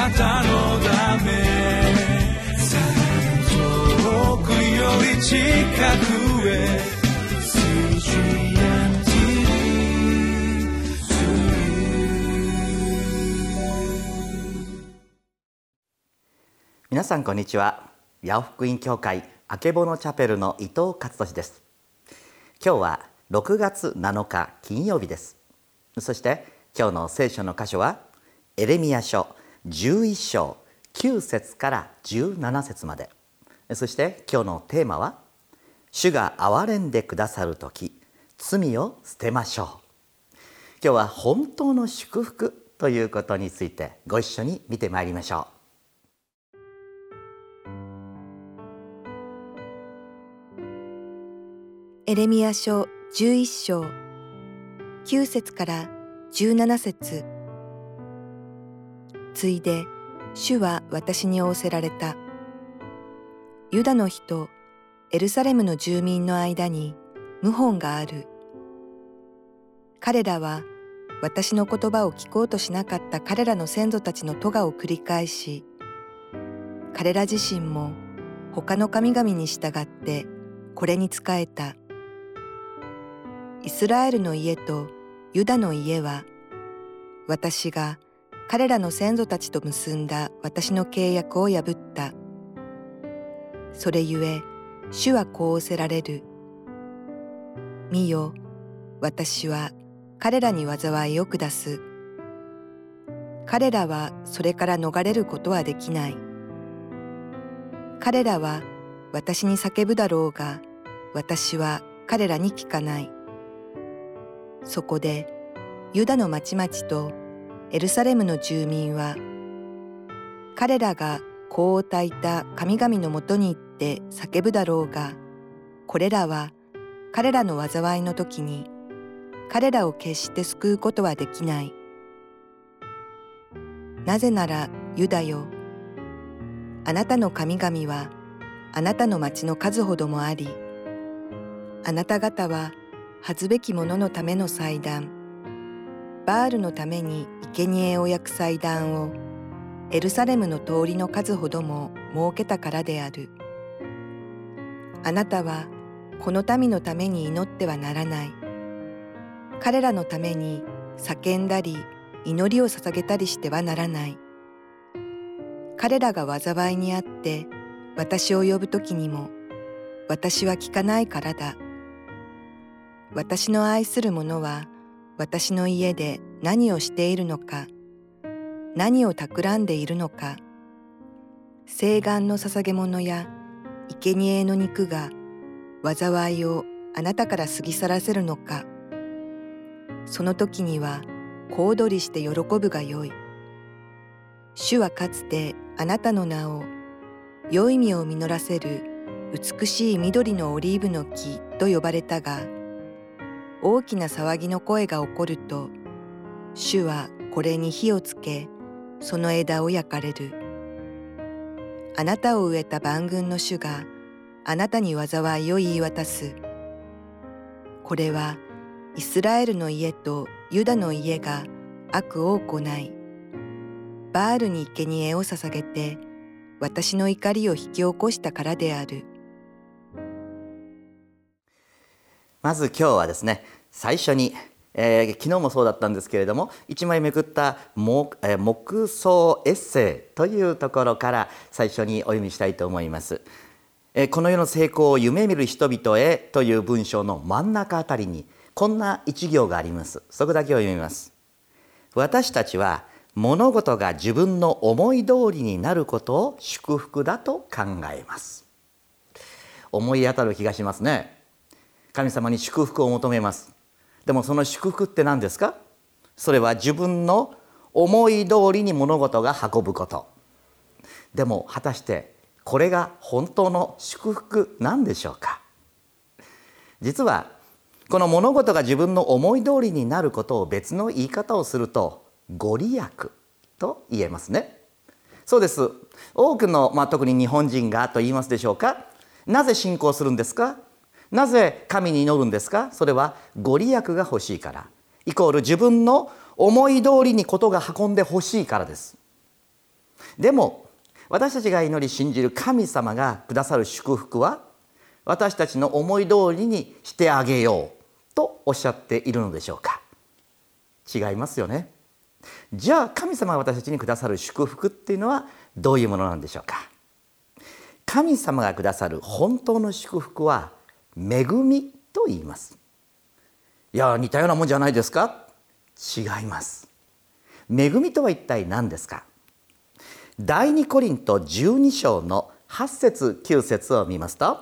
なたのため遠くより近くへ皆さんこんにちは。八尾福音教会あけぼのチャペルの伊藤勝利です。今日は6月7日金曜日です。そして今日の聖書の箇所はエレミア書11章9節から17節まで。そして今日のテーマは主が憐れんでくださる時罪を捨てましょう。今日は本当の祝福ということについてご一緒に見てまいりましょう。エレミア書11章9節から17節。ついで主は私に仰せられた。ユダの人エルサレムの住民の間に謀反がある。彼らは私の言葉を聞こうとしなかった彼らの先祖たちの咎を繰り返し彼ら自身も他の神々に従ってこれに仕えた。イスラエルの家とユダの家は私が彼らの先祖たちと結んだ私の契約を破った。それゆえ主はこう仰せられる。見よ私は彼らに災いを下す。彼らはそれから逃れることはできない。彼らは私に叫ぶだろうが私は彼らに聞かない。そこでユダの町々とエルサレムの住民は彼らが香を焚いた神々のもとに行って叫ぶだろうがこれらは彼らの災いの時に彼らを決して救うことはできない。なぜならユダよあなたの神々はあなたの町の数ほどもありあなた方は恥ずべき者のための祭壇バールのために生贄を焼く祭壇をエルサレムの通りの数ほども設けたからである。あなたはこの民のために祈ってはならない。彼らのために叫んだり祈りを捧げたりしてはならない。彼らが災いにあって私を呼ぶ時にも私は聞かないからだ。私の愛する者は私の家で何をしているのか何を企んでいるのか聖願の捧げ物や生贄の肉が災いをあなたから過ぎ去らせるのかその時には小躍りして喜ぶがよい。主はかつてあなたの名を良い実を実らせる美しい緑のオリーブの木と呼ばれたが大きな騒ぎの声が起こると主はこれに火をつけその枝を焼かれるあなたを植えた万軍の主があなたに災いを言い渡すこれはイスラエルの家とユダの家が悪を行いバールに生贄を捧げて私の怒りを引き起こしたからである。まず今日はですね最初に、えー、昨日もそうだったんですけれども1枚めくった木,、えー、木葬エッセイというところから最初にお読みしたいと思います。えー、この世の成功を夢見る人々へという文章の真ん中あたりにこんな一行があります。そこだけを読みます。私たちは物事が自分の思い通りになることを祝福だと考えます。思い当たる気がしますね。神様に祝福を求めます。でもその祝福って何ですか？それは自分の思い通りに物事が運ぶこと。でも果たしてこれが本当の祝福なんでしょうか？実はこの物事が自分の思い通りになることを別の言い方をするとご利益と言えますね。そうです。多くの、まあ、特に日本人がと言いますでしょうか？なぜ信仰するんですか？なぜ神に祈るんですか？それはご利益が欲しいから。イコール自分の思い通りにことが運んでほしいからです。でも私たちが祈り信じる神様がくださる祝福は私たちの思い通りにしてあげようとおっしゃっているのでしょうか。違いますよね。じゃあ神様が私たちにくださる祝福っていうのはどういうものなんでしょうか？神様がくださる本当の祝福は恵みと言います。いや似たようなもんじゃないですか？違います。恵みとは一体何ですか？第二コリント12章の8節9節を見ますと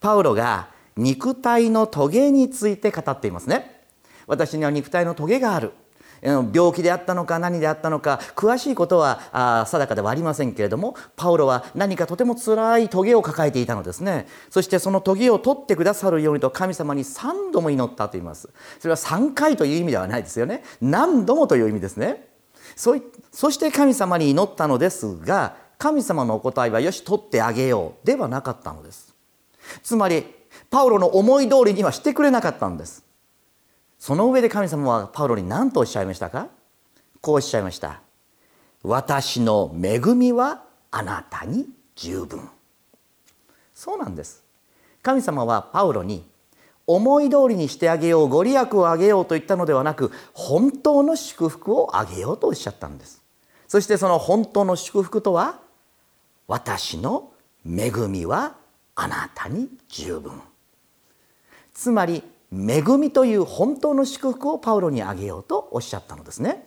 パウロが肉体のトゲについて語っていますね。私には肉体のトゲがある。病気であったのか何であったのか詳しいことは定かではありませんけれどもパウロは何かとても辛い棘を抱えていたのですね。そしてその棘を取ってくださるようにと神様に3度も祈ったと言います。それは3回という意味ではないですよね。何度もという意味ですね。そそして神様に祈ったのですが神様のお答えはよし取ってあげようではなかったのです。つまりパウロの思い通りにはしてくれなかったんです。その上で神様はパウロに何とおっしゃいましたか？こうおっしゃいました。私の恵みはあなたに十分。そうなんです。神様はパウロに思い通りにしてあげようご利益をあげようと言ったのではなく本当の祝福をあげようとおっしゃったんです。そしてその本当の祝福とは私の恵みはあなたに十分。つまり恵みという本当の祝福をパウロにあげようとおっしゃったのですね。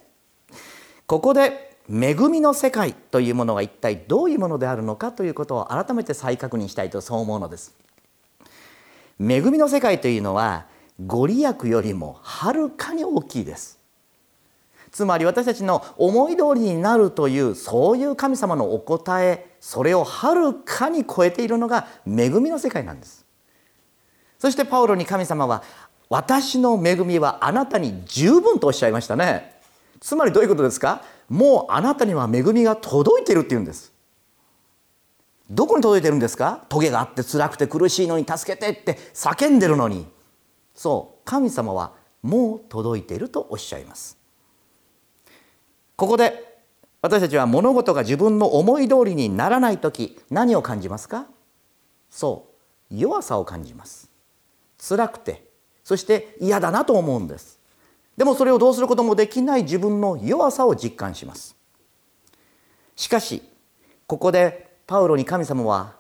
ここで恵みの世界というものが一体どういうものであるのかということを改めて再確認したいとそう思うのです。恵みの世界というのはご利益よりもはるかに大きいです。つまり私たちの思い通りになるというそういう神様のお答えそれをはるかに超えているのが恵みの世界なんです。そしてパウロに神様は私の恵みはあなたに十分とおっしゃいましたね。つまりどういうことですか？もうあなたには恵みが届いてるっていうんです。どこに届いてるんですか？トゲがあって辛くて苦しいのに助けてって叫んでるのに。そう。神様はもう届いているとおっしゃいます。ここで私たちは物事が自分の思い通りにならない時何を感じますか？そう。弱さを感じます。辛くてそして嫌だなと思うんです。でもそれをどうすることもできない自分の弱さを実感します。しかしここでパウロに神様は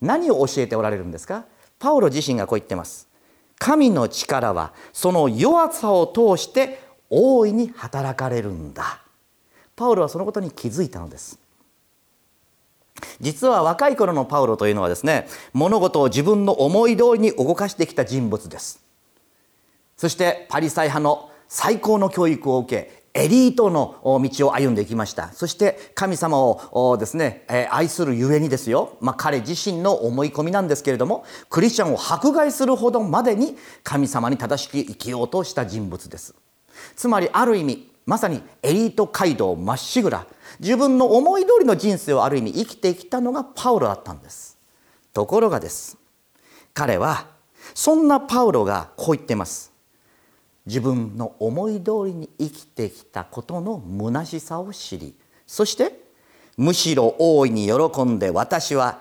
何を教えておられるんですか？パウロ自身がこう言ってます。神の力はその弱さを通して大いに働かれるんだ。パウロはそのことに気づいたのです。実は若い頃のパウロというのはですね物事を自分の思い通りに動かしてきた人物です。そしてパリサイ派の最高の教育を受けエリートの道を歩んでいきました。そして神様をですね愛するゆえにですよ、まあ、彼自身の思い込みなんですけれどもクリスチャンを迫害するほどまでに神様に正しく生きようとした人物です。つまりある意味まさにエリート街道まっしぐら。自分の思い通りの人生をある意味生きてきたのがパウロだったんです。ところがです。彼はそんなパウロがこう言ってます。自分の思い通りに生きてきたことの虚しさを知り。そしてむしろ大いに喜んで私は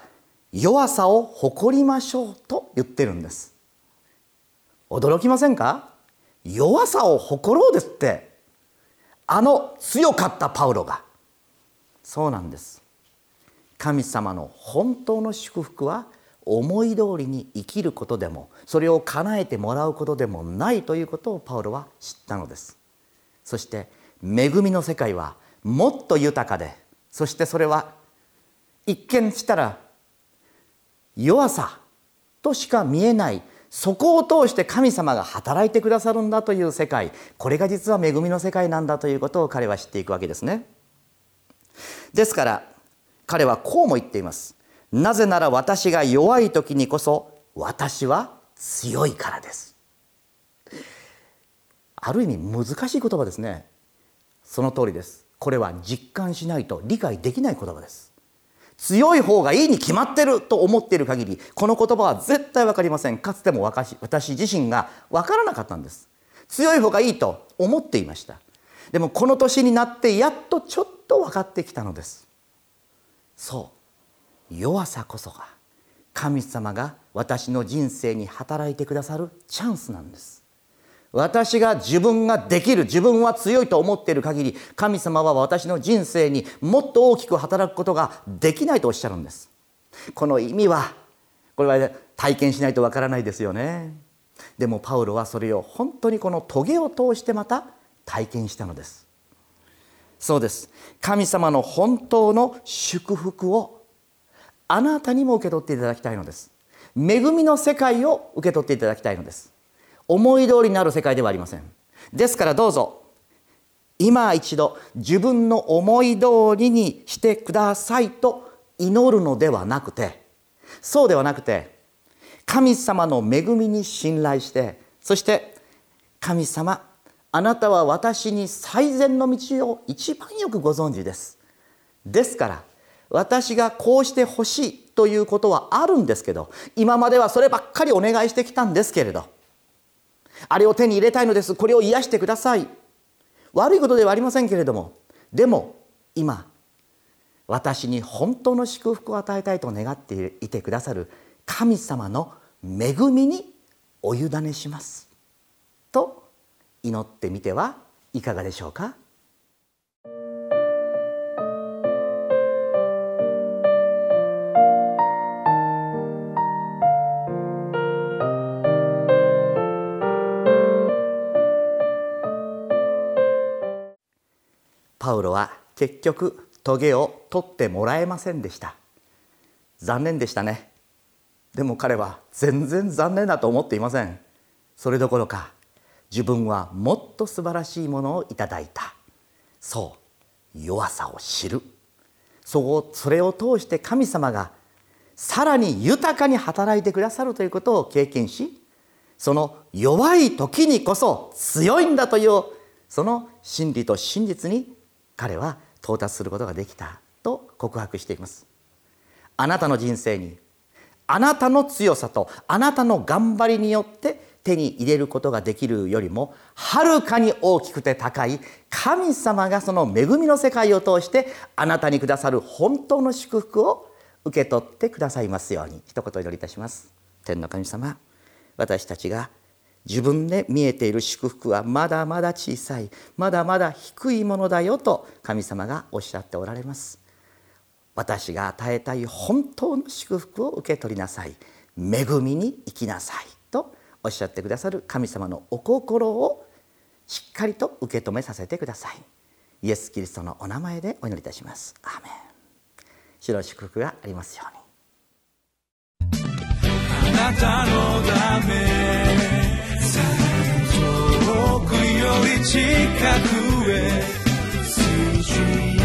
弱さを誇りましょうと言ってるんです。驚きませんか？弱さを誇ろうですって。あの強かったパウロが。そうなんです。神様の本当の祝福は思い通りに生きることでもそれを叶えてもらうことでもないということをパウロは知ったのです。そして恵みの世界はもっと豊かでそしてそれは一見したら弱さとしか見えないそこを通して神様が働いてくださるんだという世界。これが実は恵みの世界なんだということを彼は知っていくわけですね。ですから彼はこうも言っています。なぜなら私が弱い時にこそ私は強いからです。ある意味難しい言葉ですね。その通りです。これは実感しないと理解できない言葉です。強い方がいいに決まってると思っている限りこの言葉は絶対分かりません。かつても私自身が分からなかったんです。強い方がいいと思っていました。でもこの年になってやっとちょっと分かってきたのです。そう。弱さこそが神様が私の人生に働いてくださるチャンスなんです。私が自分ができる自分は強いと思っている限り神様は私の人生にもっと大きく働くことができないとおっしゃるんです。この意味はこれは体験しないとわからないですよね。でもパウロはそれを本当にこの棘を通してまた体験したのです。そうです。神様の本当の祝福をあなたにも受け取っていただきたいのです。恵みの世界を受け取っていただきたいのです。思い通りになる世界ではありません。ですからどうぞ今一度自分の思い通りにしてくださいと祈るのではなくてそうではなくて神様の恵みに信頼してそして神様あなたは私に最善の道を一番よくご存知です。ですから私がこうしてほしいということはあるんですけど今まではそればっかりお願いしてきたんですけれどあれを手に入れたいのです。これを癒してください。悪いことではありませんけれども。でも今私に本当の祝福を与えたいと願っていてくださる神様の恵みにお委ねします。と祈ってみてはいかがでしょうか？パウロは結局棘を取ってもらえませんでした。残念でしたね。でも彼は全然残念だと思っていません。それどころか自分はもっと素晴らしいものをいただいた。そう弱さを知る。そうそれを通して神様がさらに豊かに働いてくださるということを経験しその弱い時にこそ強いんだというその真理と真実に彼は到達することができたと告白しています。あなたの人生にあなたの強さとあなたの頑張りによって手に入れることができるよりもはるかに大きくて高い神様がその恵みの世界を通してあなたにくださる本当の祝福を受け取ってくださいますように一言お祈りいたします。天の神様私たちが自分で見えている祝福はまだまだ小さいまだまだ低いものだよと神様がおっしゃっておられます。私が与えたい本当の祝福を受け取りなさい。恵みに生きなさいとおっしゃってくださる神様のお心をしっかりと受け止めさせてください。イエス・キリストのお名前でお祈りいたします。アーメン。主の祝福がありますように。あなたのため。 우리 치카구의 CG